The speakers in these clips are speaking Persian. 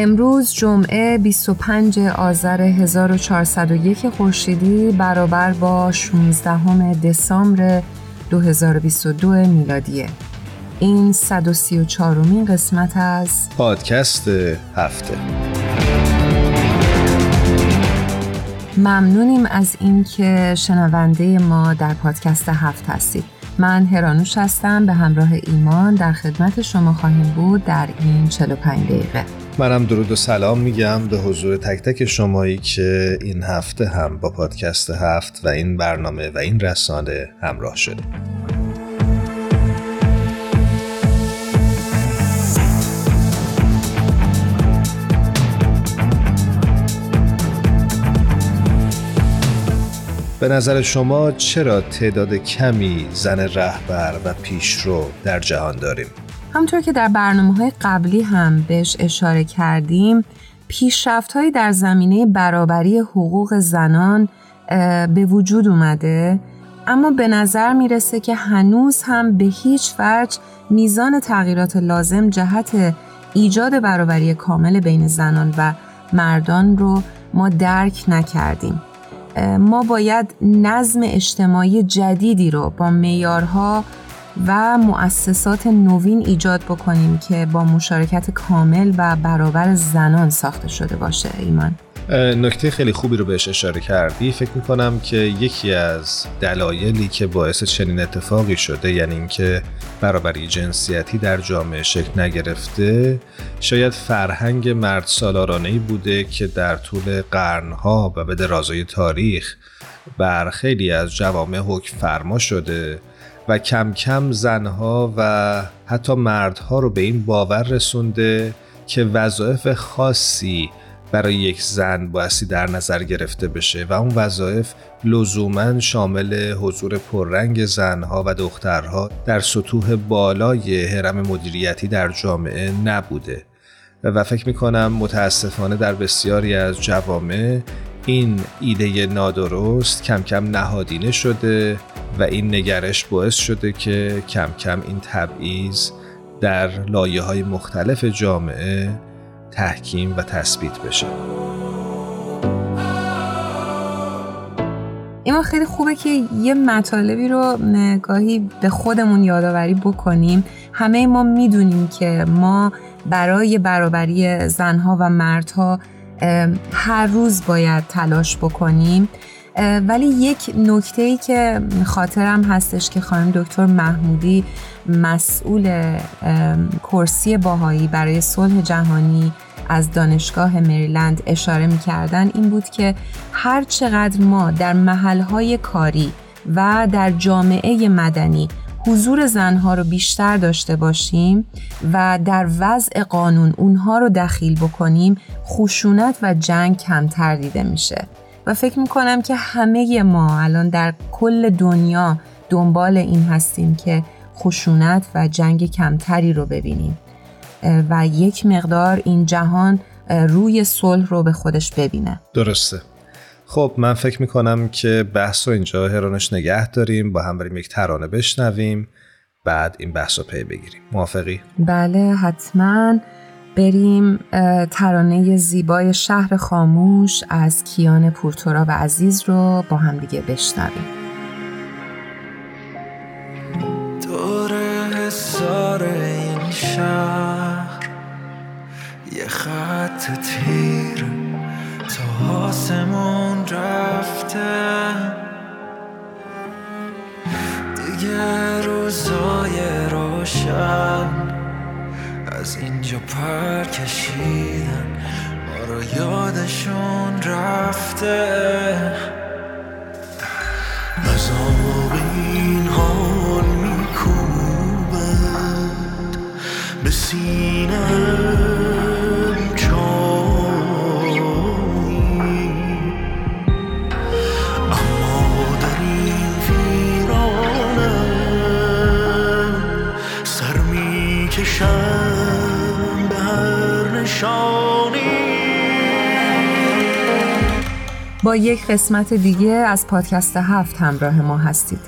امروز جمعه 25 آذر 1401 خورشیدی برابر با 16 دسامبر 2022 میلادیه. این 134 مین قسمت از پادکست هفته. ممنونیم از اینکه شنونده ما در پادکست هفت هستید. من هرانوش هستم به همراه ایمان در خدمت شما خواهیم بود در این 45 دقیقه. منم درود و سلام میگم به حضور تک تک شمایی که این هفته هم با پادکست هفت و این برنامه و این رسانه همراه شده به نظر شما چرا تعداد کمی زن رهبر و پیشرو در جهان داریم؟ همطور که در برنامه های قبلی هم بهش اشاره کردیم پیشرفت هایی در زمینه برابری حقوق زنان به وجود اومده اما به نظر می‌رسه که هنوز هم به هیچ وجه میزان تغییرات لازم جهت ایجاد برابری کامل بین زنان و مردان رو ما درک نکردیم. ما باید نظم اجتماعی جدیدی رو با میارها و مؤسسات نوین ایجاد بکنیم که با مشارکت کامل و برابر زنان ساخته شده باشه ایمان. نکته خیلی خوبی رو بهش اشاره کردی. فکر می‌کنم که یکی از دلایلی که باعث چنین اتفاقی شده یعنی اینکه برابری جنسیتی در جامعه شکل نگرفته شاید فرهنگ مرد سالارانه بوده که در طول قرنها و به درازای تاریخ بر خیلی از جوامع حکم فرما شده. و کم کم زنها و حتی مردها رو به این باور رسونده که وظایف خاصی برای یک زن بایستی در نظر گرفته بشه و اون وظایف لزوما شامل حضور پررنگ زنها و دخترها در سطوح بالای حرم مدیریتی در جامعه نبوده. و فکر می‌کنم متاسفانه در بسیاری از جوامع این ایده نادرست کم کم نهادینه شده و این نگرش باعث شده که کم کم این تبعیض در لایه های مختلف جامعه تحکیم و تثبیت بشه. اما خیلی خوبه که یه مطالبی رو نگاهی به خودمون یادآوری بکنیم. همه ما می‌دونیم که ما برای برابری زنها و مردها هر روز باید تلاش بکنیم. ولی یک نکته ای که خاطرم هستش که خانم دکتر محمودی مسئول کرسی باهایی برای صلح جهانی از دانشگاه مریلند اشاره می‌کردن این بود که هر چقدر ما در محلهای کاری و در جامعه مدنی حضور زنها رو بیشتر داشته باشیم و در وضع قانون اونها رو دخیل بکنیم خشونت و جنگ کمتر دیده میشه. و فکر می‌کنم که همه ما الان در کل دنیا دنبال این هستیم که خشونت و جنگ کمتری رو ببینیم. و یک مقدار این جهان روی صلح رو به خودش ببینه. درسته. خب من فکر می‌کنم که بحث رو اینجا هرانش نگه داریم با هم بریم یک ترانه بشنویم بعد این بحث رو پی بگیریم. موافقی؟ بله حتما. بریم ترانه زیبای شهر خاموش از کیان پورتورا و عزیز رو با هم دیگه بشنویم. دور حسار این شهر یه خط تیر آسمون رفته. دیگه روزای روشن از اینجا پر کشیدن ما رو یادشون رفته. از این حال میکوبد. به سینه با یک قسمت دیگه از پادکست هفت همراه ما هستید.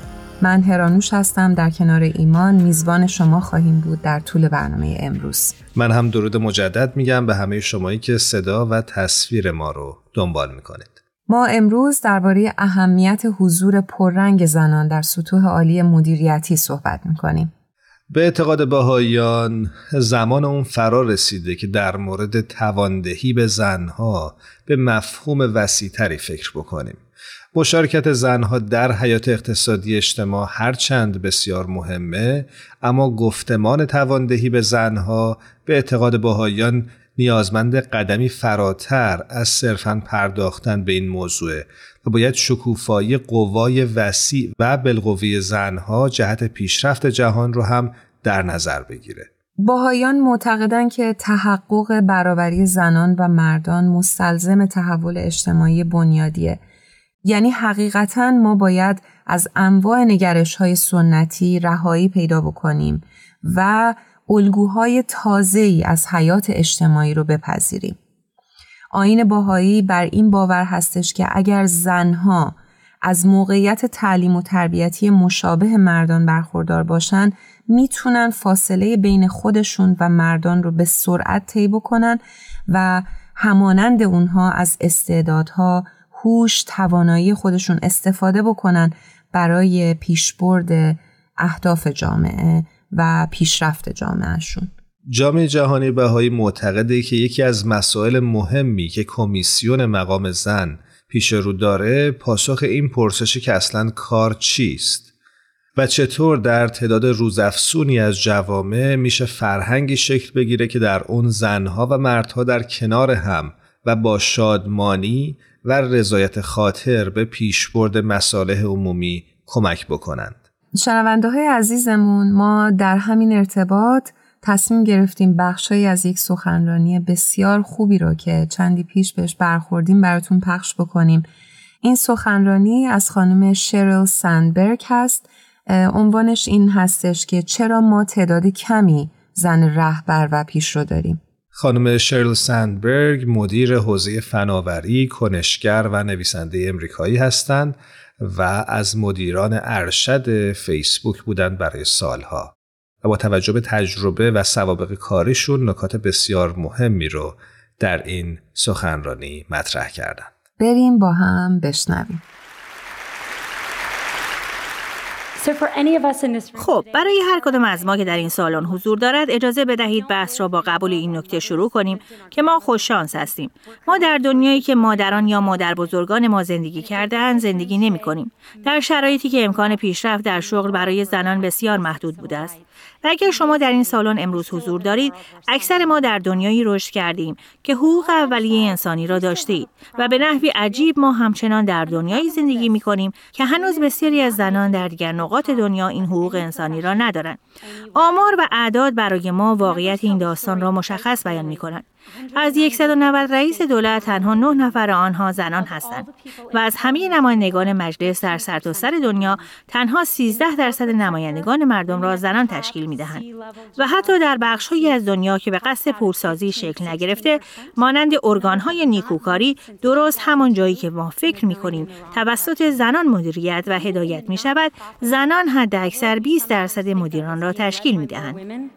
من هرانوش هستم در کنار ایمان میزبان شما خواهیم بود در طول برنامه امروز. من هم درود مجدد میگم به همه شمایی که صدا و تصویر ما رو دنبال می‌کنید. ما امروز درباره اهمیت حضور پررنگ زنان در سطوح عالی مدیریتی صحبت می‌کنیم. به اعتقاد بهاییان زمان اون فرا رسیده که در مورد تواندهی به زنها به مفهوم وسیعتری فکر بکنیم. مشارکت زنها در حیات اقتصادی اجتماع هرچند بسیار مهمه اما گفتمان تواندهی به زنها به اعتقاد بهاییان نیازمند قدمی فراتر از صرفا پرداختن به این موضوع و باید شکوفایی قوای وسیع و بالقوه زنها جهت پیشرفت جهان رو هم در نظر بگیره. باهایان معتقدند که تحقق برابری زنان و مردان مستلزم تحول اجتماعی بنیادیه. یعنی حقیقتا ما باید از انواع نگرش های سنتی رهایی پیدا بکنیم و الگوهای تازه ای از حیات اجتماعی رو بپذیریم. آین باهایی بر این باور هستش که اگر زنها از موقعیت تعلیم و تربیتی مشابه مردان برخوردار باشن می‌تونن فاصله بین خودشون و مردان رو به سرعت طی بکنن و همانند اونها از استعدادها، هوش، توانایی خودشون استفاده بکنن برای پیشبرد اهداف جامعه و پیشرفت جامعهشون. جامعه جهانی بهایی معتقده که یکی از مسائل مهمی که کمیسیون مقام زن پیش رو داره پاسخ این پرسشی که اصلا کار چیست و چطور در تعداد روزافزونی از جوامع میشه فرهنگی شکل بگیره که در اون زنها و مردها در کنار هم و با شادمانی و رضایت خاطر به پیشبرد مصالح عمومی کمک بکنند. شنونده های عزیزمون ما در همین ارتباط تصمیم گرفتیم بخشهایی از یک سخنرانی بسیار خوبی رو که چندی پیش بهش برخوردیم براتون پخش بکنیم. این سخنرانی از خانم شرل سندبرگ هست. عنوانش این هستش که چرا ما تعداد کمی زن رهبر و پیش رو داریم. خانم شرل سندبرگ مدیر حوزه فناوری، کنشگر و نویسنده امریکایی هستند و از مدیران ارشد فیسبوک بودند برای سالها. و با توجه به تجربه و سوابق کاریشون نکات بسیار مهمی رو در این سخنرانی مطرح کردند. بریم با هم بشنویم. خب برای هر کدام از ما که در این سالن حضور دارد اجازه بدهید بحث را با قبول این نکته شروع کنیم که ما خوششانس هستیم ما در دنیایی که مادران یا مادر بزرگان ما زندگی کرده زندگی نمی کنیم در شرایطی که امکان پیشرفت در شغل برای زنان بسیار محدود بوده است و اگر شما در این سالن امروز حضور دارید اکثر ما در دنیایی رشد کردیم که حقوق اولیه انسانی را داشته اید و به نحوی عجیب ما همچنان در دنیایی زندگی می کنیم که هنوز بسیاری از زنان در دیگر نقاط دنیا این حقوق انسانی را ندارند. آمار و اعداد برای ما واقعیت این داستان را مشخص بیان می کنند از 190 رئیس دولت تنها 9 نفر آنها زنان هستند. و از همه نمایندگان مجلس در سرتاسر سر دنیا تنها 13 درصد نمایندگان مردم را زنان تشکیل می دهند و حتی در بخشهایی از دنیا که به قصد پورسازی شکل نگرفته مانند ارگانهای نیکوکاری درست همان جایی که ما فکر می کنیم توسط زنان مدیریت و هدایت می شود زنان حد اکثر 20 درصد مدیران را تشکیل می دهند.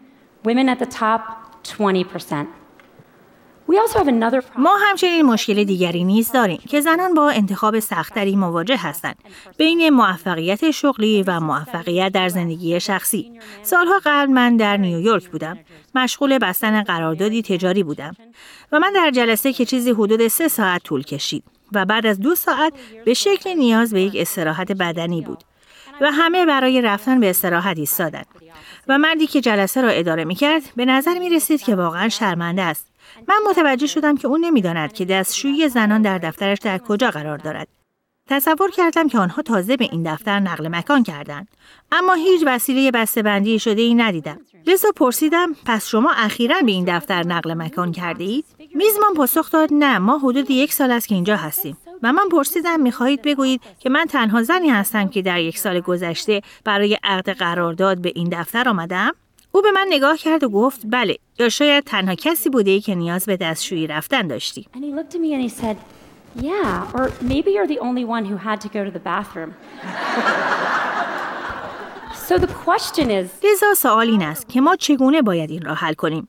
ما همچنین مشکل دیگری نیز داریم که زنان با انتخاب سختری مواجه هستند. بین موفقیت شغلی و موفقیت در زندگی شخصی. سالها قبل من در نیویورک بودم. مشغول بستن قراردادی تجاری بودم. و من در جلسه که چیزی حدود سه ساعت طول کشید و بعد از دو ساعت به شکل نیاز به یک استراحت بدنی بود. و همه برای رفتن به استراحت ایستادند. و مردی که جلسه را اداره می کرد به نظر می رسید که واقعا شرمنده است. من متوجه شدم که او نمی‌داند که دستشویی زنان در دفترش در کجا قرار دارد. تصور کردم که آنها تازه به این دفتر نقل مکان کردند. اما هیچ وسیله بسته‌بندی شده ای ندیدم. لذا پرسیدم پس شما اخیرا به این دفتر نقل مکان کرده اید میزمان پاسخ داد نه ما حدود یک سال است که اینجا هستیم. و من پرسیدم می‌خواهید بگویید که من تنها زنی هستم که در یک سال گذشته برای عقد قرارداد به این دفتر آمدم؟ او به من نگاه کرد و گفت بله یا شاید تنها کسی بوده ای که نیاز به دستشویی رفتن داشتی Yeah, or maybe you're the only one who had to go to the bathroom. so the question is لذا سوال این است که ما چگونه باید این را حل کنیم؟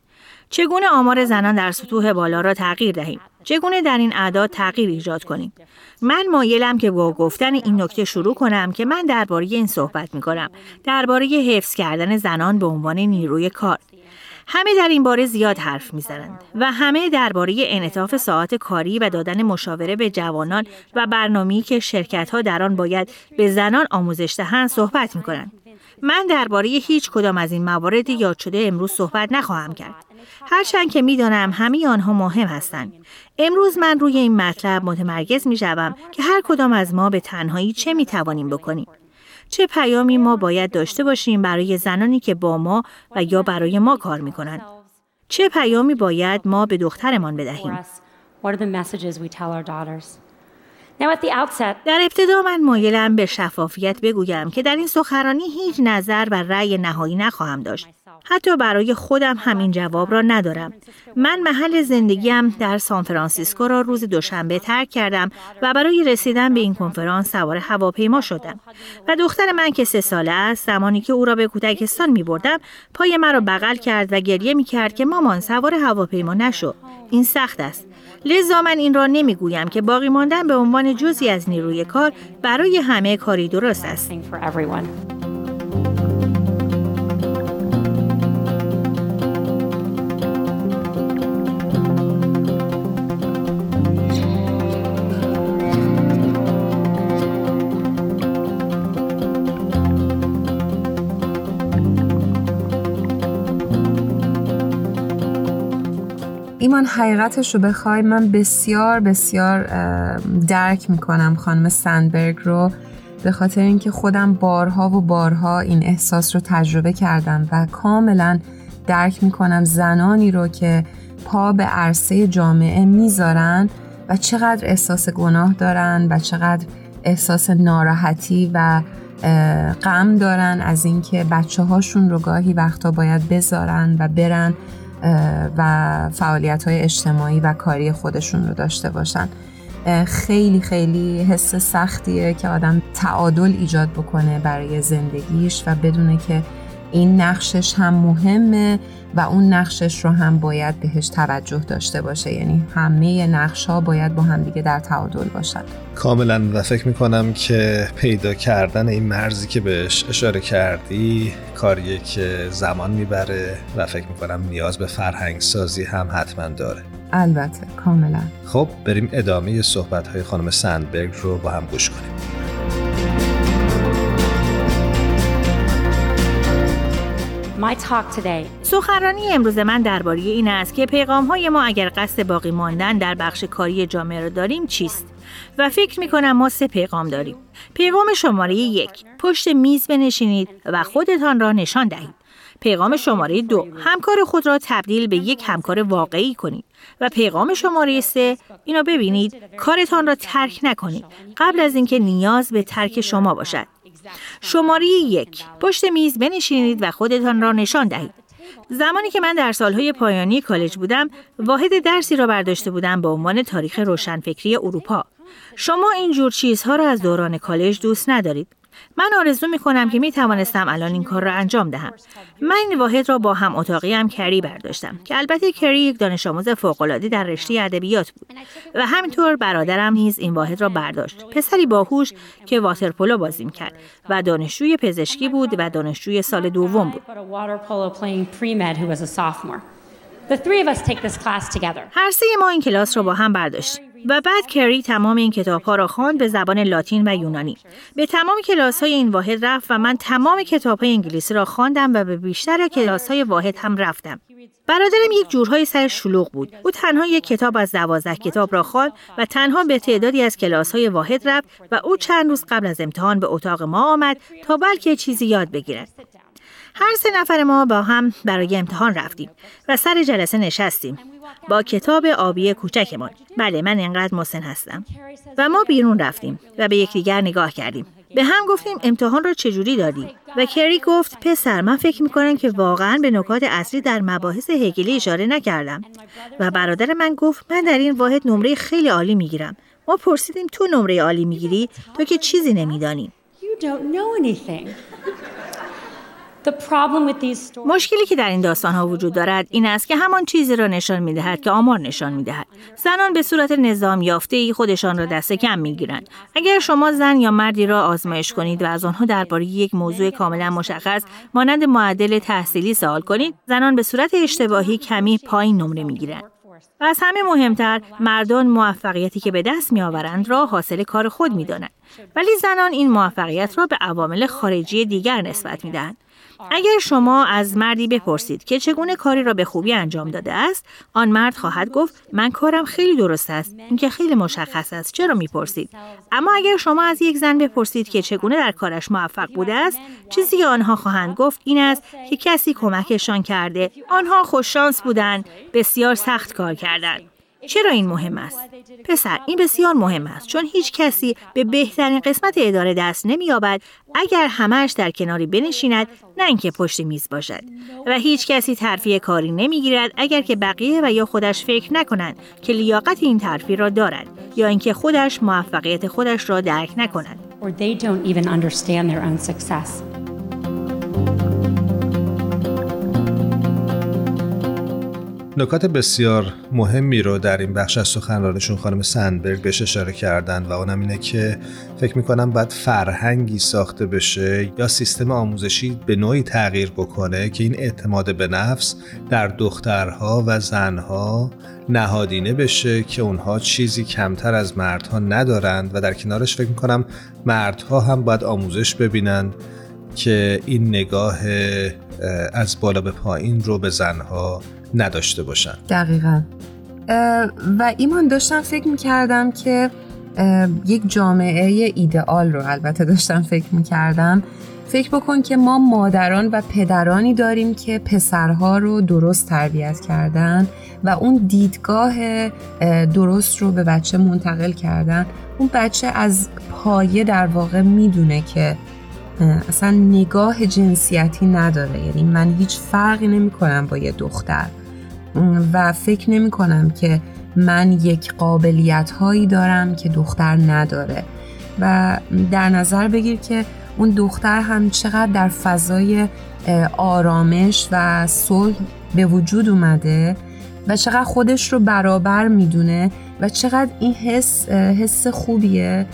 چگونه آمار زنان در سطوح بالا را تغییر دهیم؟ چگونه در این اعداد تغییر ایجاد کنیم؟ من مایلم که با گفتن این نکته شروع کنم که من درباره این صحبت می کنم. درباره حفظ کردن زنان به عنوان نیروی کار. همه در این باره زیاد حرف می‌زنند و همه درباره انعطاف ساعت کاری و دادن مشاوره به جوانان و برنامه‌ای که شرکت ها در آن باید به زنان آموزش دهند صحبت می کنند. من درباره هیچ کدام از این موارد یاد شده امروز صحبت نخواهم کرد. هرچند که می‌دانم همه آنها مهم هستند. امروز من روی این مطلب متمرکز می شوم که هر کدام از ما به تنهایی چه می توانیم بکنیم. چه پیامی ما باید داشته باشیم برای زنانی که با ما و یا برای ما کار می کنند؟ چه پیامی باید ما به دخترمان بدهیم؟ در ابتدا من مایلم به شفافیت بگویم که در این سخنرانی هیچ نظر و رأی نهایی نخواهم داشت. حتی برای خودم همین جواب را ندارم. من محل زندگیم در سان فرانسیسکو را روز دوشنبه ترک کردم و برای رسیدن به این کنفرانس سوار هواپیما شدم. و دختر من که سه ساله است زمانی که او را به کودکستان می بردم پای مرا بغل کرد و گریه می کرد که مامان سوار هواپیما نشو. این سخت است. لذا من این را نمی‌گویم که باقی ماندن به عنوان جزی از نیروی کار برای همه کاری درست است. ایمان حقیقتش رو بخوای من بسیار بسیار درک می‌کنم خانم سندبرگ رو به خاطر اینکه خودم بارها و بارها این احساس رو تجربه کردم و کاملا درک می‌کنم زنانی رو که پا به عرصه جامعه می‌ذارن و چقدر احساس گناه دارن و چقدر احساس ناراحتی و غم دارن از اینکه بچه هاشون رو گاهی وقتا باید بذارن و برن. و فعالیت های اجتماعی و کاری خودشون رو داشته باشن. خیلی خیلی حس سختیه که آدم تعادل ایجاد بکنه برای زندگیش و بدونه که این نقشش هم مهمه و اون نقشش رو هم باید بهش توجه داشته باشه. یعنی همه نقش ها باید با هم دیگه در تعادل باشن. کاملا و فکر می‌کنم که پیدا کردن این مرزی که بهش اشاره کردی کاریه که زمان می‌بره و فکر می‌کنم نیاز به فرهنگ سازی هم حتما داره. البته کاملا. خب بریم ادامه صحبت های خانم سندبرگ رو با هم گوش کنیم. سخنرانی امروز من درباره این است که پیغام های ما اگر قصد باقی ماندن در بخش کاری جامعه را داریم چیست؟ و فکر می کنم ما سه پیغام داریم. پیغام شماره یک پشت میز بنشینید و خودتان را نشان دهید. پیغام شماره دو همکار خود را تبدیل به یک همکار واقعی کنید. و پیغام شماره سه اینو ببینید کارتان را ترک نکنید. قبل از اینکه نیاز به ترک شما باشد. شماره یک پشت میز بنشینید و خودتان را نشان دهید. زمانی که من در سالهای پایانی کالج بودم، واحد درسی را برداشته بودم به عنوان تاریخ روشنفکری اروپا. شما این جور چیزها را از دوران کالج دوست ندارید. من آرزو می کنم که می توانستم الان این کار را انجام دهم. من این واحد را با هم اتاقی هم کری برداشتم که البته کری یک دانش آموز فوق‌العاده در رشته ادبیات بود و همینطور برادرم نیز این واحد را برداشت. پسری باهوش که واترپولو بازی کرد و دانشجوی پزشکی بود و دانشجوی سال دوم بود. هر سه ما این کلاس را با هم برداشتیم. و بعد کری تمام این کتاب ها را خواند به زبان لاتین و یونانی. به تمام کلاس های این واحد رفت و من تمام کتاب های انگلیسی را خواندم و به بیشتر کلاس های واحد هم رفتم. برادرم یک جورهای سر شلوغ بود. او تنها یک کتاب از دوازده کتاب را خواند و تنها به تعدادی از کلاس های واحد رفت و او چند روز قبل از امتحان به اتاق ما آمد تا بلکه چیزی یاد بگیرد. هر سه نفر ما با هم برای امتحان رفتیم و سر جلسه نشستیم. با کتاب آبی کوچکمان. بله من انقدر مسن هستم. و ما بیرون رفتیم و به یکدیگر نگاه کردیم. به هم گفتیم امتحان را چجوری دادیم و کری گفت پسر من فکر می‌کنم که واقعا به نکات اصلی در مباحث هگلی اشاره نکردم. و برادر من گفت من در این واحد نمره خیلی عالی می‌گیرم. ما پرسیدیم تو نمره عالی می‌گیری؟ تو که چیزی نمیدانی. مشکلی که در این داستان ها وجود دارد این است که همان چیزی را نشان می دهد که آمار نشان می دهد. زنان به صورت نظام یافته ای خودشان را دست کم می گیرند. اگر شما زن یا مردی را آزمایش کنید و از آنها درباره یک موضوع کاملا مشخص مانند معدل تحصیلی سوال کنید، زنان به صورت اشتباهی کمی پایین نمره می گیرند. و از همه مهمتر مردان موفقیتی که به دست می آورند را حاصل کار خود می دانند. ولی زنان این موفقیت را به عوامل خارجی دیگر نسبت می دهند. اگر شما از مردی بپرسید که چگونه کاری را به خوبی انجام داده است آن مرد خواهد گفت من کارم خیلی درست است این که خیلی مشخص است چرا می‌پرسید؟ اما اگر شما از یک زن بپرسید که چگونه در کارش موفق بوده است چیزی که آنها خواهند گفت این است که کسی کمکشان کرده. آنها خوششانس بودند بسیار سخت کار کردند. چرا این مهم است؟ پسر این بسیار مهم است چون هیچ کسی به بهترین قسمت اداره دست نمییابد اگر همهش در کناری بنشیند نه اینکه پشت میز باشد. و هیچ کسی ترفیع کاری نمی‌گیرد اگر که بقیه و یا خودش فکر نکنند که لیاقت این ترفیع را دارد یا اینکه خودش موفقیت خودش را درک نکند. نکات بسیار مهمی رو در این بخش از سخنرانشون خانم سندبرگ بهش اشاره کردن و اونم اینه که فکر می‌کنم باید فرهنگی ساخته بشه یا سیستم آموزشی به نوعی تغییر بکنه که این اعتماد به نفس در دخترها و زنها نهادینه بشه که اونها چیزی کمتر از مردها ندارند و در کنارش فکر می‌کنم مردها هم باید آموزش ببینن که این نگاه اه، از بالا به پایین رو به زنها نداشته باشن. دقیقا. و ایمان داشتم فکر می‌کردم که یک جامعه ایدئال رو البته داشتم فکر می‌کردم. فکر بکن که ما مادران و پدرانی داریم که پسرها رو درست تربیت کردن و اون دیدگاه اه، درست رو به بچه منتقل کردن. اون بچه از پایه در واقع می‌دونه که اصلا نگاه جنسیتی نداره. یعنی من هیچ فرقی نمی کنم با یه دختر. و فکر نمی کنم که من یک قابلیت هایی دارم که دختر نداره. و در نظر بگیر که اون دختر هم چقدر در فضای آرامش و صلح به وجود اومده و چقدر خودش رو برابر می‌دونه و چقدر این حس حس خوبیه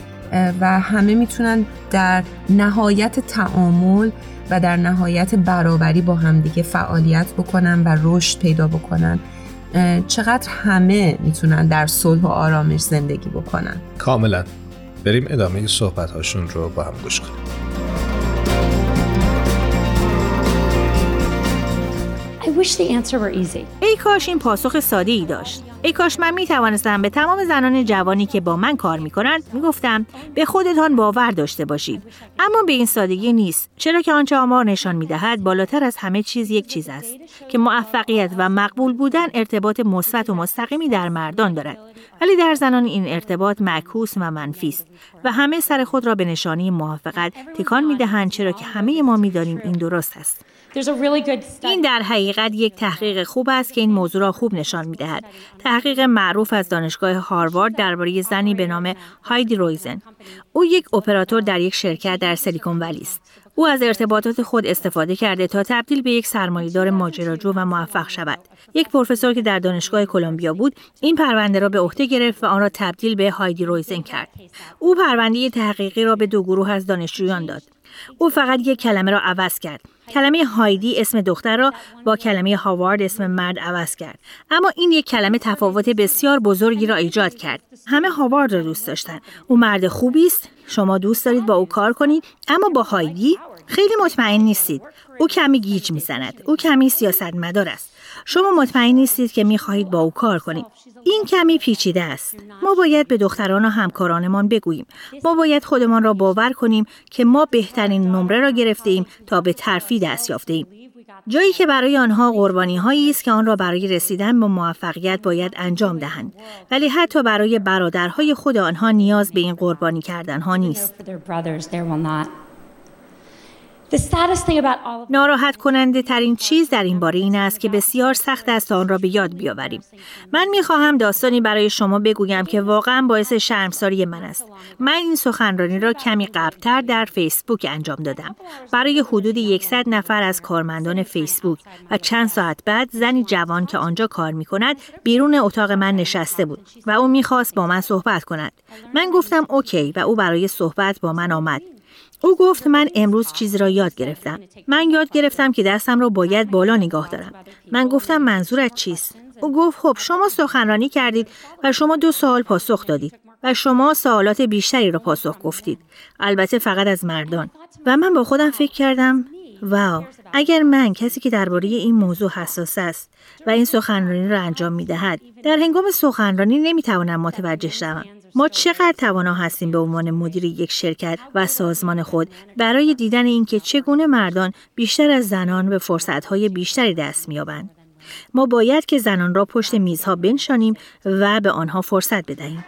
و همه می‌تونن در نهایت تعامل و در نهایت برابری با همدیگه فعالیت بکنن و رشد پیدا بکنن چقدر همه می‌تونن در صلح و آرامش زندگی بکنن کاملا بریم ادامه صحبت هاشون رو با هم گوش کنیم I wish the answer were easy. ای کاش این پاسخ ساده ای داشت. ای کاش من می توانستم به تمام زنان جوانی که با من کار می کنند می گفتم به خودتان باور داشته باشید. اما به این سادگی نیست. چرا که آنچه آمار نشان می دهد بالاتر از همه چیز یک چیز است که موفقیت و مقبول بودن ارتباط مثبت و مستقیمی در مردان دارد. ولی در زنان این ارتباط معکوس و منفی است و همه سر خود را به نشانی موافقت تکان می دهند چرا که همه ما می دانیم این درست است. این. در حقیقت یک تحقیق خوب است که این موضوع را خوب نشان می دهد. تحقیق معروف از دانشگاه هاروارد درباره زنی به نام هایدی رویزن. او یک اپراتور در یک شرکت در سیلیکون ولی است. او از ارتباطات خود استفاده کرده تا تبدیل به یک سرمایه‌دار ماجراجو و موفق شود. یک پروفسور که در دانشگاه کلمبیا بود، این پرونده را به عهده گرفت و آن را تبدیل به هایدی رویزن کرد. او پرونده تحقیقی را به دو گروه از دانشجویان داد. او فقط یک کلمه را عوض کرد. کلمه هایدی اسم دختر را با کلمه هاوارد اسم مرد عوض کرد. اما این یک کلمه تفاوت بسیار بزرگی را ایجاد کرد. همه هاوارد را دوست داشتن. او مرد خوبی است. شما دوست دارید با او کار کنید اما با هایدی خیلی مطمئن نیستید. او کمی گیج می‌زند. او کمی سیاستمدار است. شما مطمئن نیستید که می‌خواهید با او کار کنید. این کمی پیچیده است. ما باید به دختران و همکارانمان بگوییم. ما باید خودمان را باور کنیم که ما بهترین نمره را گرفته ایم تا به ترفی دست یافته ایم جایی که برای آنها قربانی هایی است که آن را برای رسیدن به موفقیت باید انجام دهند. ولی حتی برای برادرهای خود آنها نیاز به این قربانی کردن ها نیست ناراحت کننده ترین چیز در این باره این است که بسیار سخت است آن را به یاد بیاوریم. من می خواهم داستانی برای شما بگویم که واقعا باعث شرمساری من است. من این سخنرانی را کمی قبلتر در فیسبوک انجام دادم. برای حدود 100 نفر از کارمندان فیسبوک و چند ساعت بعد زنی جوان که آنجا کار می کند بیرون اتاق من نشسته بود و او می‌خواست با من صحبت کند. من گفتم اوکی و او برای صحبت با من آمد. او گفت من امروز چیزی را یاد گرفتم. من یاد گرفتم که دستم را باید بالا نگاه دارم. من گفتم منظورت چیست؟ او گفت خب شما سخنرانی کردید و شما دو سوال پاسخ دادید و شما سوالات بیشتری را پاسخ گفتید. البته فقط از مردان. و من با خودم فکر کردم واو اگر من کسی که درباره این موضوع حساس است و این سخنرانی را انجام می دهد در هنگام سخنرانی نمی توانم متوجه شوم ما چقدر توانا هستیم به عنوان مدیر یک شرکت و سازمان خود برای دیدن اینکه چگونه مردان بیشتر از زنان به فرصتهای بیشتری دست مییابند. ما باید که زنان را پشت میزها بنشانیم و به آنها فرصت بدهیم.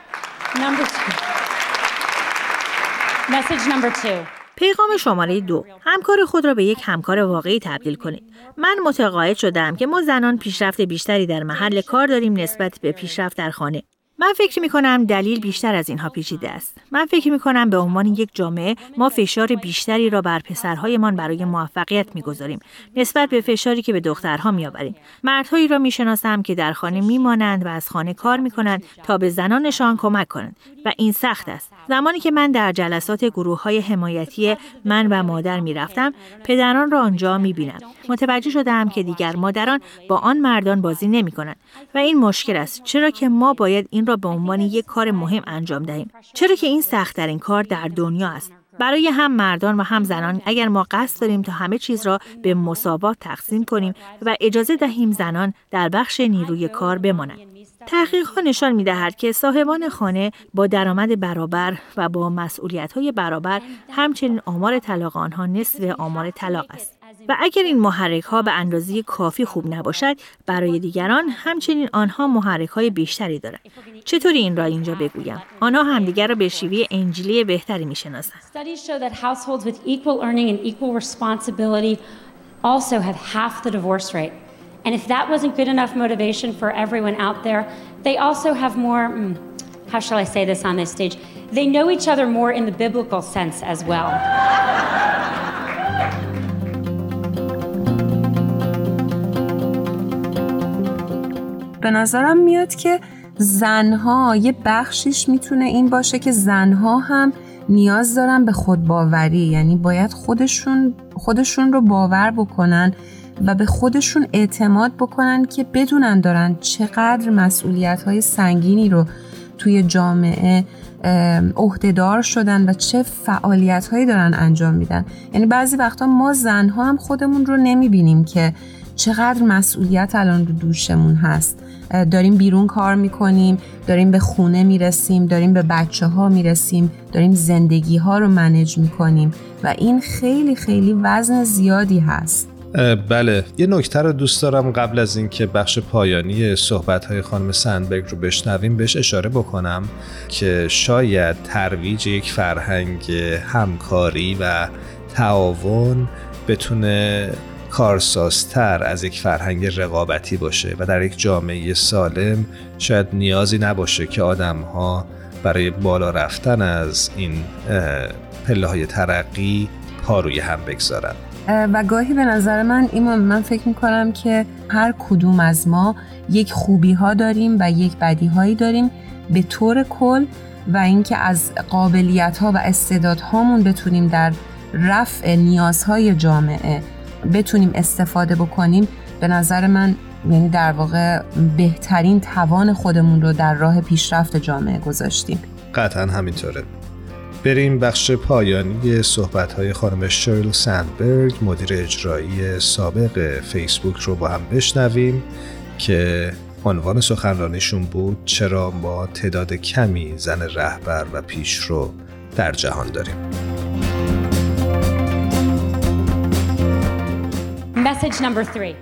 پیغام شماره دو. همکار خود را به یک همکار واقعی تبدیل کنید. من متقاعد شدم که ما زنان پیشرفت بیشتری در محل کار داریم نسبت به پیشرفت در خانه. من فکر می کنم دلیل بیشتر از اینها پیچیده است. من فکر می کنم به عنوان یک جامعه ما فشار بیشتری را بر پسرهایمان برای موفقیت می‌گذاریم نسبت به فشاری که به دخترها میآوریم. مردهایی را می‌شناسم که در خانه میمانند و از خانه کار می کنند تا به زنانشان کمک کنند و این سخت است. زمانی که من در جلسات گروه های حمایتی من و مادر می رفتم، پدران را آنجا می بینم. متوجه شدم که دیگر مادران با آن مردان بازی نمی کنند و این مشکل است چرا که ما باید این را به عنوان یک کار مهم انجام دهیم چرا که این سختترین کار در دنیا است برای هم مردان و هم زنان اگر ما قصد داریم تا همه چیز را به مساوات تقسیم کنیم و اجازه دهیم زنان در بخش نیروی کار بمانند تحقیق ها نشان می دهد که صاحبان خانه با درآمد برابر و با مسئولیت های برابر همچنین آمار طلاق آنها نصف آمار طلاق است. و اگر این محرک ها به اندازه کافی خوب نباشد برای دیگران همچنین آنها محرک های بیشتری دارند چطوری این را اینجا بگویم آنها همدیگر را به شیوه انجیلی بهتری می‌شناسند. And if that wasn't good enough motivation for everyone out there, they also have more, mm, how shall I say this on this stage? They know each other more in the biblical sense as well. به نظرم میاد که زنها یه بخشیش میتونه این باشه که زنها هم نیاز دارن به خودباوری یعنی باید خودشون خودشون رو باور بکنن و به خودشون اعتماد بکنن که بدونن دارن چقدر مسئولیت های سنگینی رو توی جامعه عهدهدار شدن و چه فعالیت هایی دارن انجام میدن. یعنی بعضی وقتا ما زنها هم خودمون رو نمی‌بینیم که چقدر مسئولیت الان رو دوشمون هست. داریم بیرون کار می‌کنیم داریم به خونه می‌رسیم داریم به بچه ها می‌رسیم داریم زندگی ها رو منج می‌کنیم و این خیلی خیلی وزن زیادی هست. بله. یه نکته رو دوست دارم قبل از اینکه بخش پایانی صحبت های خانم سندبرگ رو بشنویم بهش اشاره بکنم که شاید ترویج یک فرهنگ همکاری و تعاون بتونه کارسازتر از یک فرهنگ رقابتی باشه و در یک جامعه سالم شاید نیازی نباشه که آدم ها برای بالا رفتن از این پله های ترقی پا روی هم بگذارن. و گاهی به نظر من ایمان من فکر می‌کنم که هر کدوم از ما یک خوبی ها داریم و یک بدی هایی داریم به طور کل و اینکه از قابلیت ها و استعداد هامون بتونیم در رفع نیازهای جامعه بتونیم استفاده بکنیم به نظر من یعنی در واقع بهترین توان خودمون رو در راه پیشرفت جامعه گذاشتیم. قطعا همینطوره. بریم بخش پایانی صحبت های خانم شرل سندبرگ مدیر اجرایی سابق فیسبوک رو با هم بشنویم که عنوان سخنرانیشون بود چرا ما تعداد کمی زن رهبر و پیشرو در جهان داریم.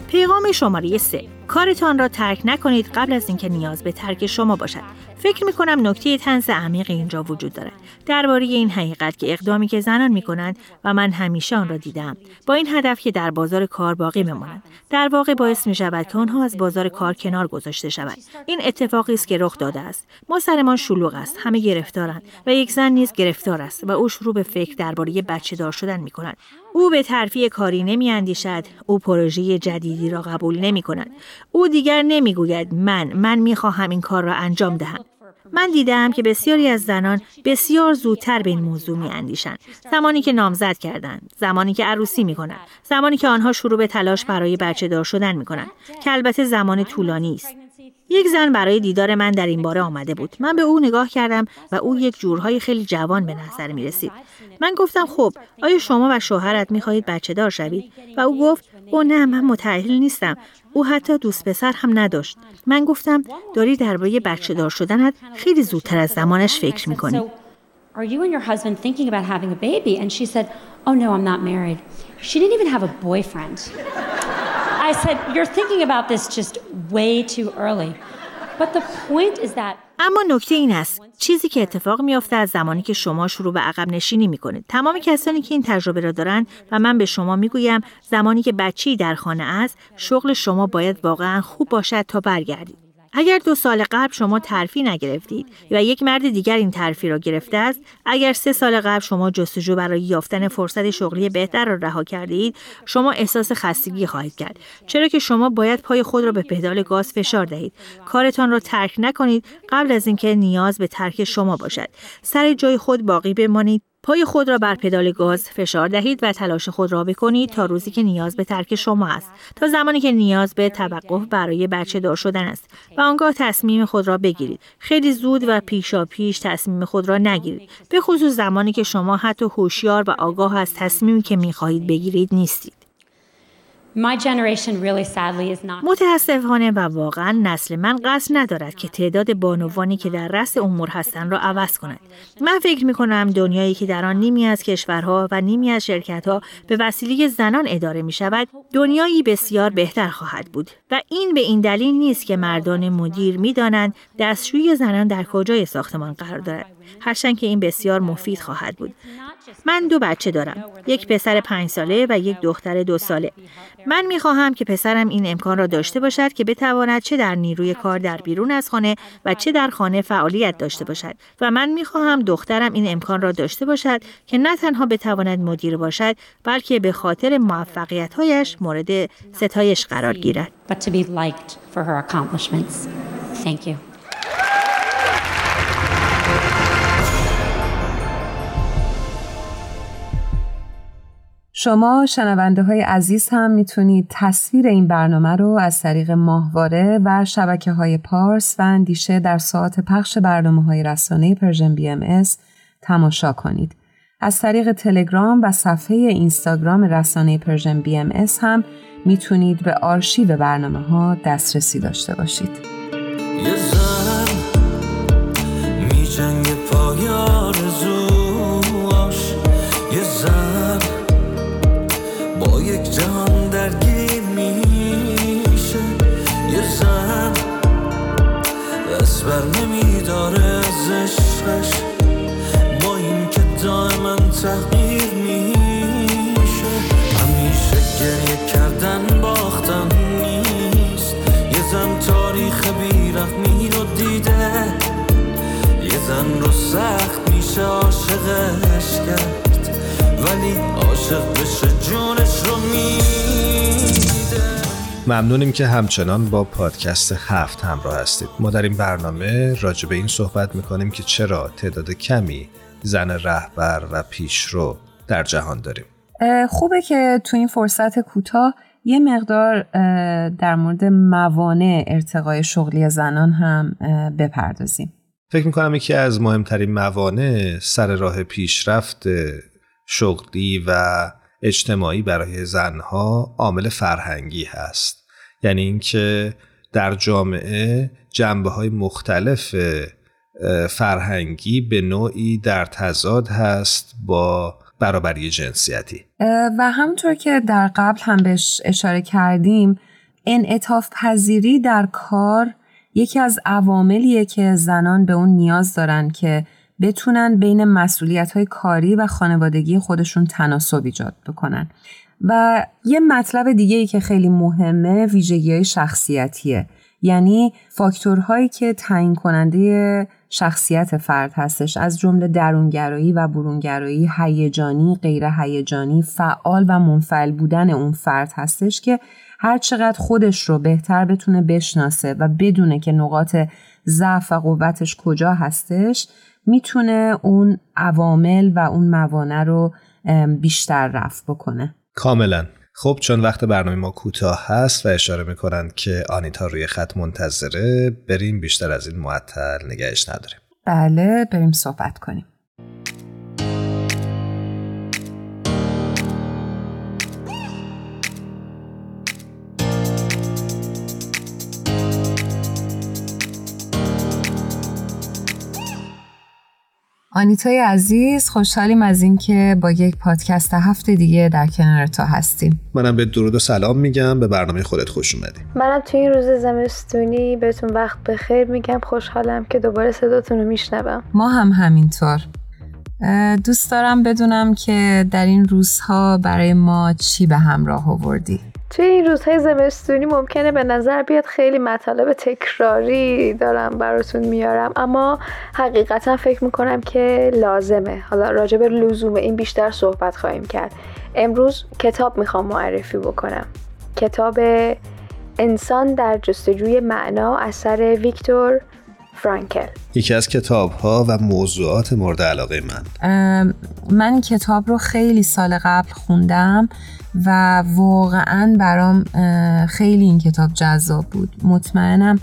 پیغام شماره 3 کارتان را ترک نکنید قبل از اینکه نیاز به ترک شما باشد. فکر می کنم نکته تنز عمیق اینجا وجود دارد درباره این حقیقت که اقدامی که زنان می کنند و من همیشه آن را دیدم. با این هدف که در بازار کار باقی بمانند. در واقع باعث می شود که آنها از بازار کار کنار گذاشته شود. این اتفاقی است که رخ داده است. ما سرمان شلوغ است. همه گرفتارند و یک زن نیز گرفتار است و او شروع به فکر درباره بچه دار شدن می کند او به ترفیع کاری نمی اندیشد او پروژه جدیدی را قبول نمی کند او دیگر نمی گوید من من می خواهم این کار را انجام دهم. من دیدم که بسیاری از زنان بسیار زودتر به این موضوع می اندیشن. زمانی که نامزد کردند، زمانی که عروسی می کنند، زمانی که آنها شروع به تلاش برای بچه دار شدن می کنند که البته زمان طولانی است. یک زن برای دیدار من در این باره آمده بود. من به او نگاه کردم و او یک جورهای خیلی جوان به نظر می رسید. من گفتم خب آیا شما و شوهرت می خواهید بچه دار شوید؟ و او گفت او نه من متعهل نیستم. او حتی دوست پسر هم نداشت. من گفتم داری درباره بچه دار شدنت خیلی زودتر از زمانش فکر می کنی. Are you and your husband thinking about having a baby? And she said, Oh no, I'm not married. She didn't even have a boyfriend. I said, You're thinking about this just way too early. But the point is that اما نکته این است. چیزی که اتفاق میافته از زمانی که شما شروع به عقب نشینی می‌کنید. تمام کسانی که این تجربه را دارند و من به شما می‌گویم زمانی که بچه‌ای در خانه است شغل شما باید واقعا خوب باشد تا برگردید. اگر دو سال قبل شما ترفی نگرفتید و یک مرد دیگر این ترفی را گرفته است اگر سه سال قبل شما جستجو برای یافتن فرصت شغلی بهتر را رها کرده اید شما احساس خستگی خواهید کرد. چرا که شما باید پای خود را به پدال گاز فشار دهید. کارتان را ترک نکنید قبل از اینکه نیاز به ترک شما باشد. سر جای خود باقی بمانید. پای خود را بر پدال گاز فشار دهید و تلاش خود را بکنید تا روزی که نیاز به ترک شما است تا زمانی که نیاز به توقف برای بچه دار شدن است و آنگاه تصمیم خود را بگیرید. خیلی زود و پیشا پیش تصمیم خود را نگیرید. به خصوص زمانی که شما حتی هوشیار و آگاه از تصمیمی که می‌خواهید بگیرید نیستید. متاسفانه و واقعا نسل من قصد ندارد که تعداد بانوانی که در رأس امور هستند را عوض کند. من فکر می کنم دنیایی که در آن نیمی از کشورها و نیمی از شرکتها به وسیله زنان اداره می شود، دنیایی بسیار بهتر خواهد بود. و این به این دلیل نیست که مردان مدیر می دانند دستشوی زنان در کجای ساختمان قرار دارد. هرچند که این بسیار مفید خواهد بود. من دو بچه دارم. یک پسر پنج ساله و یک دختر دو ساله. من می خواهم که پسرم این امکان را داشته باشد که بتواند چه در نیروی کار در بیرون از خانه و چه در خانه فعالیت داشته باشد و من می خواهم دخترم این امکان را داشته باشد که نه تنها بتواند مدیر باشد بلکه به خاطر موفقیت‌هایش مورد ستایش قرار گیرد. شما شنونده های عزیز هم می‌تونید تصویر این برنامه رو از طریق ماهواره و شبکه های پارس و اندیشه در ساعت پخش برنامه های رسانه Persian BM تماشا کنید. از طریق تلگرام و صفحه اینستاگرام رسانه Persian BM هم می‌تونید به آرشیو برنامه ها دسترسی داشته باشید. یه زن می جنگ پایار تغییر میشه. همیشه گریه کردن باختن نیست. یه زن تاریخ بیرحمی رو دیده. یه زن رو سخت میشه عاشقش کرد. ولی عاشق بشه جونش رو میده. ممنونیم که همچنان با پادکست هفت همراه هستید. ما در این برنامه راجع به این صحبت می‌کنیم که چرا تعداد کمی زن رهبر و پیشرو در جهان داریم. خوبه که تو این فرصت کوتاه یه مقدار در مورد موانع ارتقای شغلی زنان هم بپردازیم. فکر می‌کنم یکی از مهمترین موانع سر راه پیشرفت شغلی و اجتماعی برای زنها عامل فرهنگی هست. یعنی اینکه در جامعه جنبه های مختلف فرهنگی به نوعی در تضاد هست با برابری جنسیتی. و همونطور که در قبل هم بهش اشاره کردیم انعطاف پذیری در کار یکی از عواملیه که زنان به اون نیاز دارن که بتونن بین مسئولیت های کاری و خانوادگی خودشون تناسب ایجاد بکنن. و یه مطلب دیگه ای که خیلی مهمه ویژگی های شخصیتیه. یعنی فاکتورهایی که تعیین کننده شخصیت فرد هستش. از جمله درونگرایی و برونگرایی هیجانی غیر هیجانی فعال و منفعل بودن اون فرد هستش که هر چقدر خودش رو بهتر بتونه بشناسه و بدونه که نقاط ضعف و قوتش کجا هستش می‌تونه اون عوامل و اون موانع رو بیشتر رفع بکنه. کاملا. خب چون وقت برنامه ما کوتاه هست و اشاره می‌کنند که آنیتا روی خط منتظره بریم بیشتر از این معطل نگهش نداریم. بله بریم صحبت کنیم. آنیتای عزیز خوشحالیم از اینکه با یک پادکست هفته دیگه در کنار تو هستیم. منم به درود و سلام میگم. به برنامه خودت خوش اومدی. منم تو این روز زمستونی بهتون وقت بخیر میگم. خوشحالم که دوباره صداتون رو میشنوم. ما هم همینطور. دوست دارم بدونم که در این روزها برای ما چی به همراه آوردی؟ توی این روزهای زمستونی ممکنه به نظر بیاد خیلی مطالب تکراری دارم براتون میارم اما حقیقتا فکر می‌کنم که لازمه. حالا راجع به لزوم این بیشتر صحبت خواهیم کرد. امروز کتاب می‌خوام معرفی بکنم. کتاب انسان در جستجوی معنا اثر ویکتور فرانکل. یکی از کتاب ها و موضوعات مورد علاقه من. من کتاب رو خیلی سال قبل خوندم. و واقعا برام خیلی این کتاب جذاب بود. مطمئنم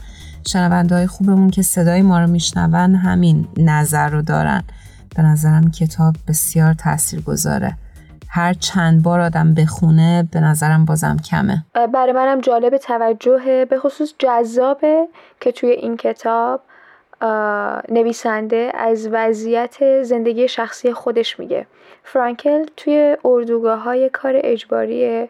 شنونده های خوبمون که صدای ما رو میشنون همین نظر رو دارن. به نظرم کتاب بسیار تاثیر گذاره هر چند بار آدم بخونه به نظرم بازم کمه. برای منم جالب توجه به خصوص جذابه که توی این کتاب نویسنده از وضعیت زندگی شخصی خودش میگه. فرانکل توی اردوگاه های کار اجباری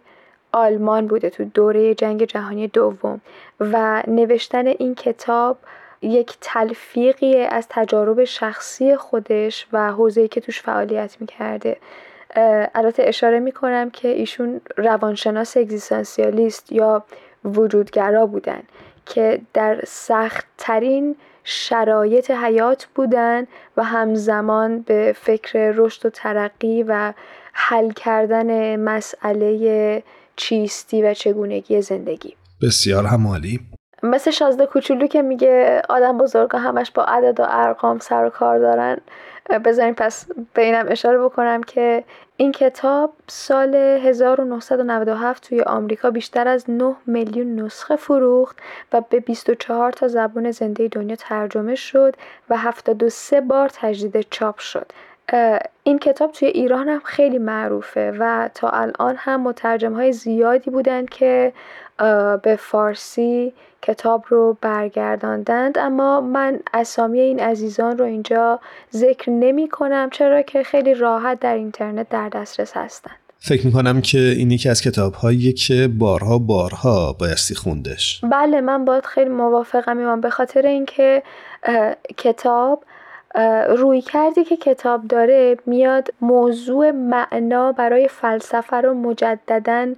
آلمان بوده تو دوره جنگ جهانی دوم و نوشتن این کتاب یک تلفیقی از تجارب شخصی خودش و حوزه‌ای که توش فعالیت می‌کرده. البته اشاره می‌کنم که ایشون روانشناس اگزیستانسیالیست یا وجودگرا بودن که در سختترین شرایط حیات بودن و همزمان به فکر رشد و ترقی و حل کردن مسئله چیستی و چگونگی زندگی. بسیار همالی. مثل شازده کوچولو که میگه آدم بزرگا همش با عدد و ارقام سر و کار دارن. بذارین پس به اینم اشاره بکنم که این کتاب سال 1997 توی آمریکا بیشتر از 9 میلیون نسخه فروخت و به 24 تا زبان زنده دنیا ترجمه شد و 73 بار تجدید چاپ شد. این کتاب توی ایران هم خیلی معروفه و تا الان هم مترجم های زیادی بودن که به فارسی کتاب رو برگرداندند. اما من اسامی این عزیزان رو اینجا ذکر نمی کنم چرا که خیلی راحت در اینترنت در دسترس هستند. فکر می‌کنم که این یکی از کتاب هایی که بارها بارها بایستی خوندش. بله من باید خیلی موافقم ایمان به خاطر اینکه کتاب روی کردی که کتاب داره میاد موضوع معنا برای فلسفه رو مجددا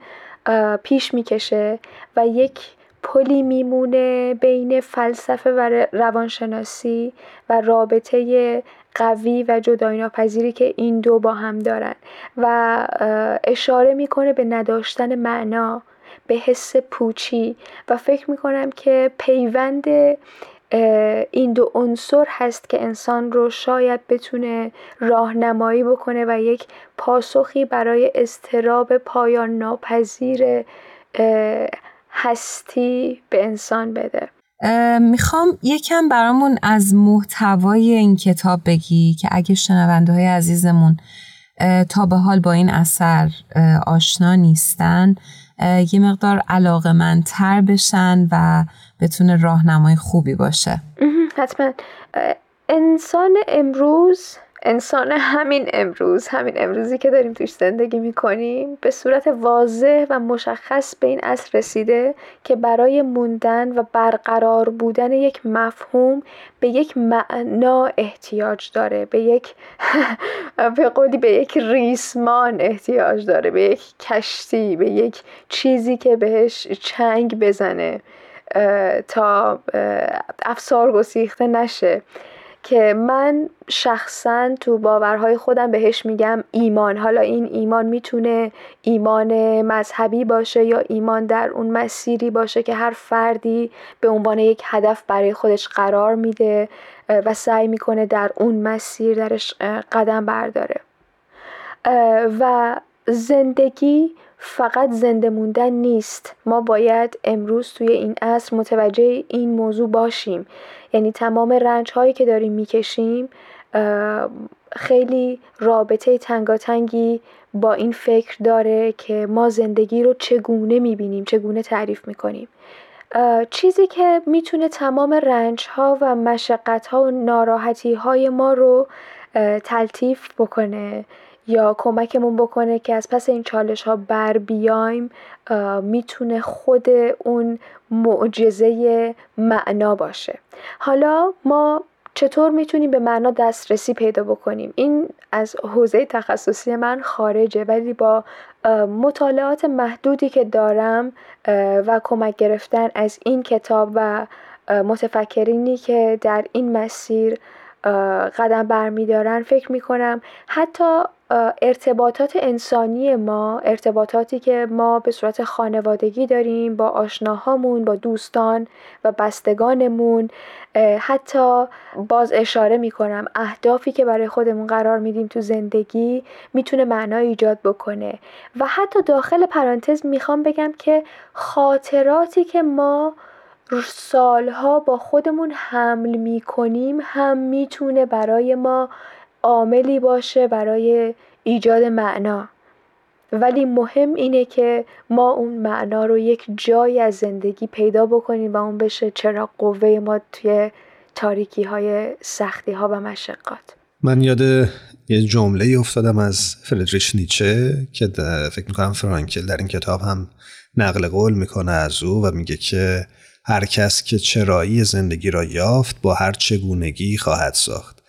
پیش می‌کشه و یک پلی میمونه بین فلسفه و روانشناسی و رابطه قوی و جدایی ناپذیری که این دو با هم دارن و اشاره می‌کنه به نداشتن معنا به حس پوچی و فکر می‌کنم که پیوند این دو عنصر هست که انسان رو شاید بتونه راهنمایی بکنه و یک پاسخی برای استراب پایان ناپذیر هستی به انسان بده. می‌خوام یکم برامون از محتوای این کتاب بگی که اگه شنونده های عزیزمون تا به حال با این اثر آشنا نیستن یه مقدار علاقه من تر بشن و بتونه راهنمای خوبی باشه. حتما. انسان امروز انسان همین امروز همین امروزی که داریم توش زندگی می‌کنیم به صورت واضح و مشخص به این اصل رسیده که برای موندن و برقرار بودن یک مفهوم به یک معنا احتیاج داره به یک به قولی به یک ریسمان احتیاج داره به یک کشتی به یک چیزی که بهش چنگ بزنه تا افسار گسیخته نشه. که من شخصا تو باورهای خودم بهش میگم ایمان. حالا این ایمان می‌تونه ایمان مذهبی باشه یا ایمان در اون مسیری باشه که هر فردی به عنوان یک هدف برای خودش قرار میده و سعی می‌کنه در اون مسیر درش قدم برداره. و زندگی فقط زنده موندن نیست. ما باید امروز توی این عصر متوجه این موضوع باشیم. یعنی تمام رنج هایی که داریم می‌کشیم خیلی رابطه تنگاتنگی با این فکر داره که ما زندگی رو چگونه می‌بینیم چگونه تعریف می‌کنیم. چیزی که می‌تونه تمام رنج ها و مشقت ها و ناراحتی های ما رو تلطیف بکنه. یا کمکمون بکنه که از پس این چالش ها بر بیایم می‌تونه خود اون معجزه معنا باشه. حالا ما چطور می‌تونیم به معنا دسترسی پیدا بکنیم؟ این از حوزه تخصصی من خارجه ولی با مطالعات محدودی که دارم و کمک گرفتن از این کتاب و متفکرینی که در این مسیر قدم برمیدارن فکر می‌کنم حتی ارتباطات انسانی ما ارتباطاتی که ما به صورت خانوادگی داریم با آشناهامون با دوستان و بستگانمون حتی باز اشاره می‌کنم اهدافی که برای خودمون قرار میدیم تو زندگی می‌تونه معنا ایجاد بکنه. و حتی داخل پرانتز می‌خوام بگم که خاطراتی که ما سالها با خودمون حمل می‌کنیم هم می‌تونه برای ما عاملی باشه برای ایجاد معنا. ولی مهم اینه که ما اون معنا رو یک جایی از زندگی پیدا بکنیم و اون بشه چرا قوه ما توی تاریکی های سختی ها و مشقات. من یاد یه جمله افتادم از فردریش نیچه که فکر می‌کنم فرانکل در این کتاب هم نقل قول می‌کنه از او و میگه که هر کس که چرایی زندگی را یافت با هر چگونگی خواهد ساخت.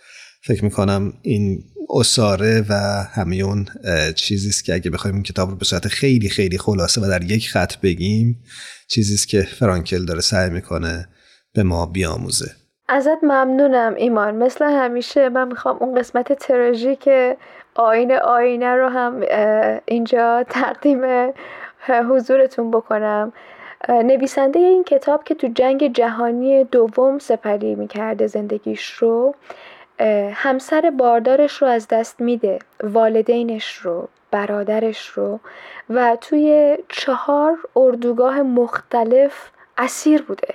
فکر می‌کنم این اساره و همه اون چیزی است که اگه بخوایم این کتاب رو به صورت خیلی خیلی خلاصه و در یک خط بگیم چیزی است که فرانکل داره سعی می‌کنه به ما بیاموزه. ازت ممنونم ایمان. مثل همیشه من می‌خوام اون قسمت تراژیک آینه آینه رو هم اینجا تقدیم حضورتون بکنم. نویسنده این کتاب که تو جنگ جهانی دوم سپری می‌کرده زندگیش رو همسر باردارش رو از دست میده والدینش رو برادرش رو و توی چهار اردوگاه مختلف اسیر بوده.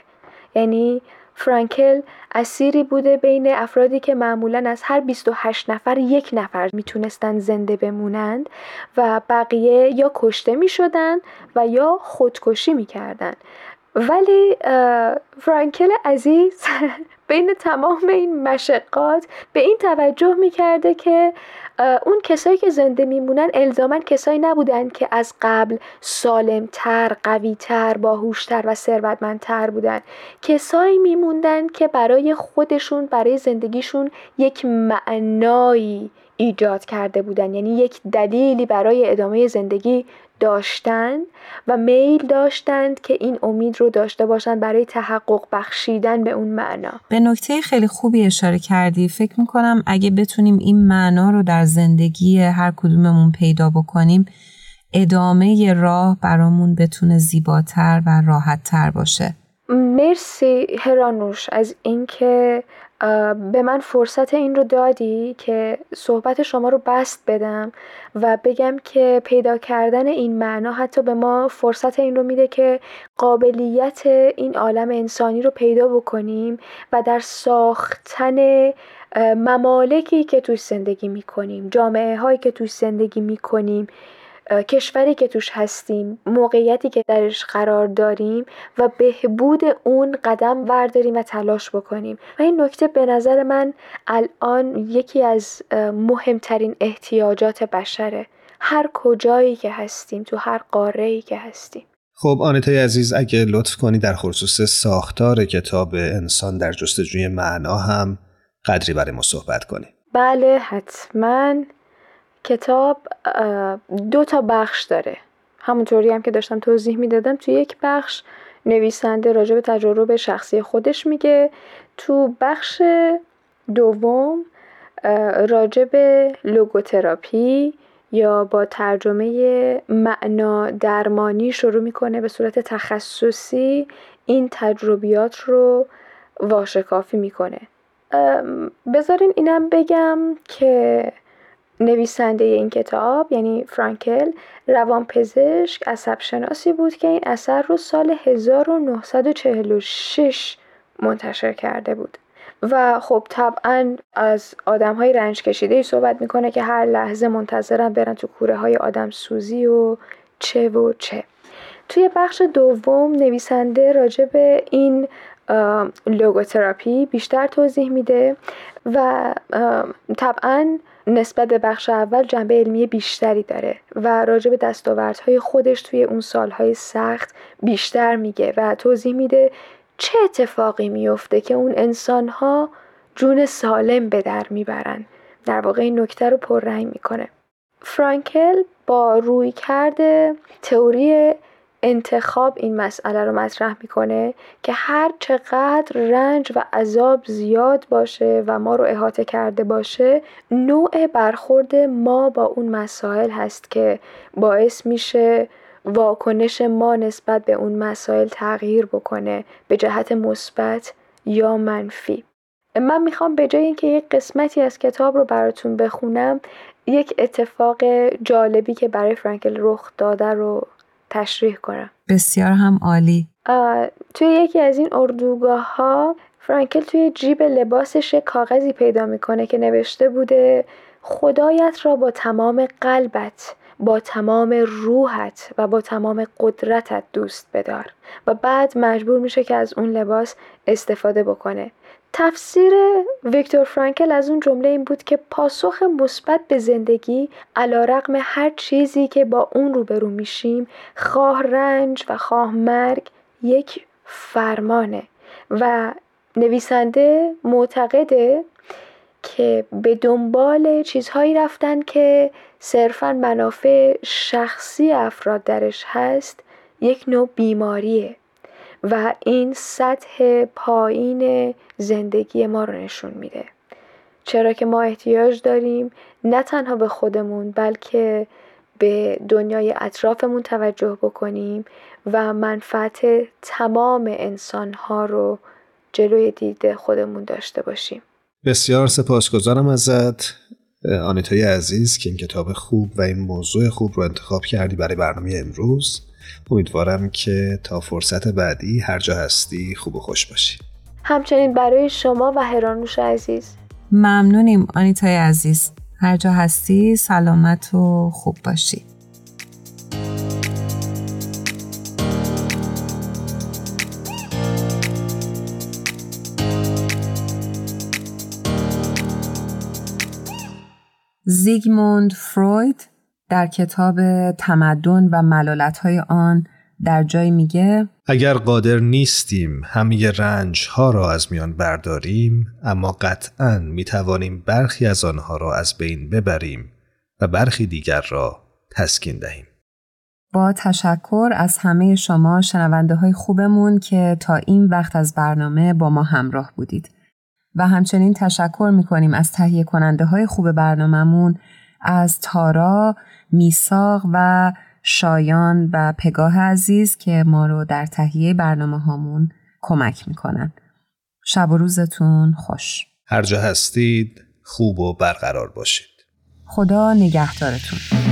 یعنی فرانکل اسیری بوده بین افرادی که معمولا از هر 28 نفر یک نفر می‌تونستن زنده بمونند و بقیه یا کشته می‌شدن و یا خودکشی می‌کردن. ولی فرانکل عزیز بین تمام این مشقات به این توجه می‌کرده که اون کسایی که زنده میمونن الزاما کسایی نبودن که از قبل سالمتر، قویتر، باهوشتر و ثروتمندتر بودن. کسایی میموندن که برای خودشون برای زندگیشون یک معنایی ایجاد کرده بودن. یعنی یک دلیلی برای ادامه زندگی داشتن و میل داشتند که این امید رو داشته باشند برای تحقق بخشیدن به اون معنا. به نکته خیلی خوبی اشاره کردی. فکر می‌کنم اگه بتونیم این معنا رو در زندگی هر کدوممون پیدا بکنیم ادامه راه برامون بتونه زیباتر و راحتتر باشه. مرسی هرانوش از اینکه به من فرصت این رو دادی که صحبت شما رو بست بدم. و بگم که پیدا کردن این معنا حتی به ما فرصت این رو میده که قابلیت این عالم انسانی رو پیدا بکنیم و در ساختن ممالکی که توش زندگی می‌کنیم جامعه هایی که توش زندگی می‌کنیم کشوری که توش هستیم موقعیتی که درش قرار داریم و بهبود اون قدم برداریم و تلاش بکنیم. و این نکته به نظر من الان یکی از مهمترین احتیاجات بشره. هر کجایی که هستیم تو هر قاره ای که هستیم. خب آنتای عزیز اگه لطف کنی در خصوص ساختار کتاب انسان در جستجوی معنا هم قدری برای ما صحبت کنیم بله حتما. کتاب دو تا بخش داره. همونطوری هم که داشتم توضیح می‌دادم تو یک بخش نویسنده راجع به تجربه شخصی خودش میگه تو بخش دوم راجع به لوگوتراپی یا با ترجمه معنا درمانی شروع می‌کنه به صورت تخصصی این تجربیات رو واشکافی می‌کنه. بذارین اینم بگم که نویسنده این کتاب یعنی فرانکل روانپزشک عصب شناسی بود که این اثر رو سال 1946 منتشر کرده بود. و خب طبعا از آدم های رنج کشیده ای صحبت می‌کنه که هر لحظه منتظرن برن تو کوره های آدم سوزی و چه و چه. توی بخش دوم نویسنده راجع به این لوگوتراپی بیشتر توضیح میده و طبعا نسبت به بخش اول جنبه علمی بیشتری داره و راجع به دستاوردهای خودش توی اون سالهای سخت بیشتر میگه و توضیح میده چه اتفاقی میفته که اون انسانها جون سالم به در می‌برن. در واقع این نکته رو پررنگ می‌کنه. فرانکل با روی کرده تئوری انتخاب این مسئله رو مطرح می‌کنه که هر چقدر رنج و عذاب زیاد باشه و ما رو احاطه کرده باشه نوع برخورد ما با اون مسائل هست که باعث میشه واکنش ما نسبت به اون مسائل تغییر بکنه به جهت مثبت یا منفی. من می‌خوام به جای اینکه یک قسمتی از کتاب رو براتون بخونم یک اتفاق جالبی که برای فرانکل رخ داده رو تشریح کنم. بسیار هم عالی. توی یکی از این اردوگاه ها فرانکل توی جیب لباسش کاغذی پیدا می‌کنه که نوشته بوده خدایت را با تمام قلبت با تمام روحت و با تمام قدرتت دوست بدار. و بعد مجبور میشه که از اون لباس استفاده بکنه. تفسیر ویکتور فرانکل از اون جمله این بود که پاسخ مثبت به زندگی علا رقم هر چیزی که با اون روبرو میشیم خواه رنج و خواه مرگ یک فرمانه. و نویسنده معتقده که به دنبال چیزهایی رفتن که صرفا منافع شخصی افراد درش هست یک نوع بیماریه. و این سطح پایین زندگی ما رو نشون میده. چرا که ما احتیاج داریم نه تنها به خودمون بلکه به دنیای اطرافمون توجه بکنیم و منفعت تمام انسانها رو جلوی دید خودمون داشته باشیم. بسیار سپاسگزارم ازت. آنیتای عزیز که این کتاب خوب و این موضوع خوب رو انتخاب کردی برای برنامه امروز. امیدوارم که تا فرصت بعدی هر جا هستی خوب و خوش باشی. همچنین برای شما و هرانوش عزیز. ممنونیم آنیتای عزیز. هر جا هستی سلامت و خوب باشی. زیگموند فروید در کتاب تمدن و ملالتهای آن در جای میگه اگر قادر نیستیم همه رنج ها را از میان برداریم اما قطعا می توانیم برخی از آنها را از بین ببریم و برخی دیگر را تسکین دهیم. با تشکر از همه شما شنونده های خوبمون که تا این وقت از برنامه با ما همراه بودید. و همچنین تشکر می‌کنیم از تهیه کننده های خوب برنامهمون از تارا، میساق و شایان و پگاه عزیز که ما رو در تهیه برنامه هامون کمک می‌کنن. شب و روزتون خوش. هر جا هستید خوب و برقرار باشید. خدا نگهدارتون.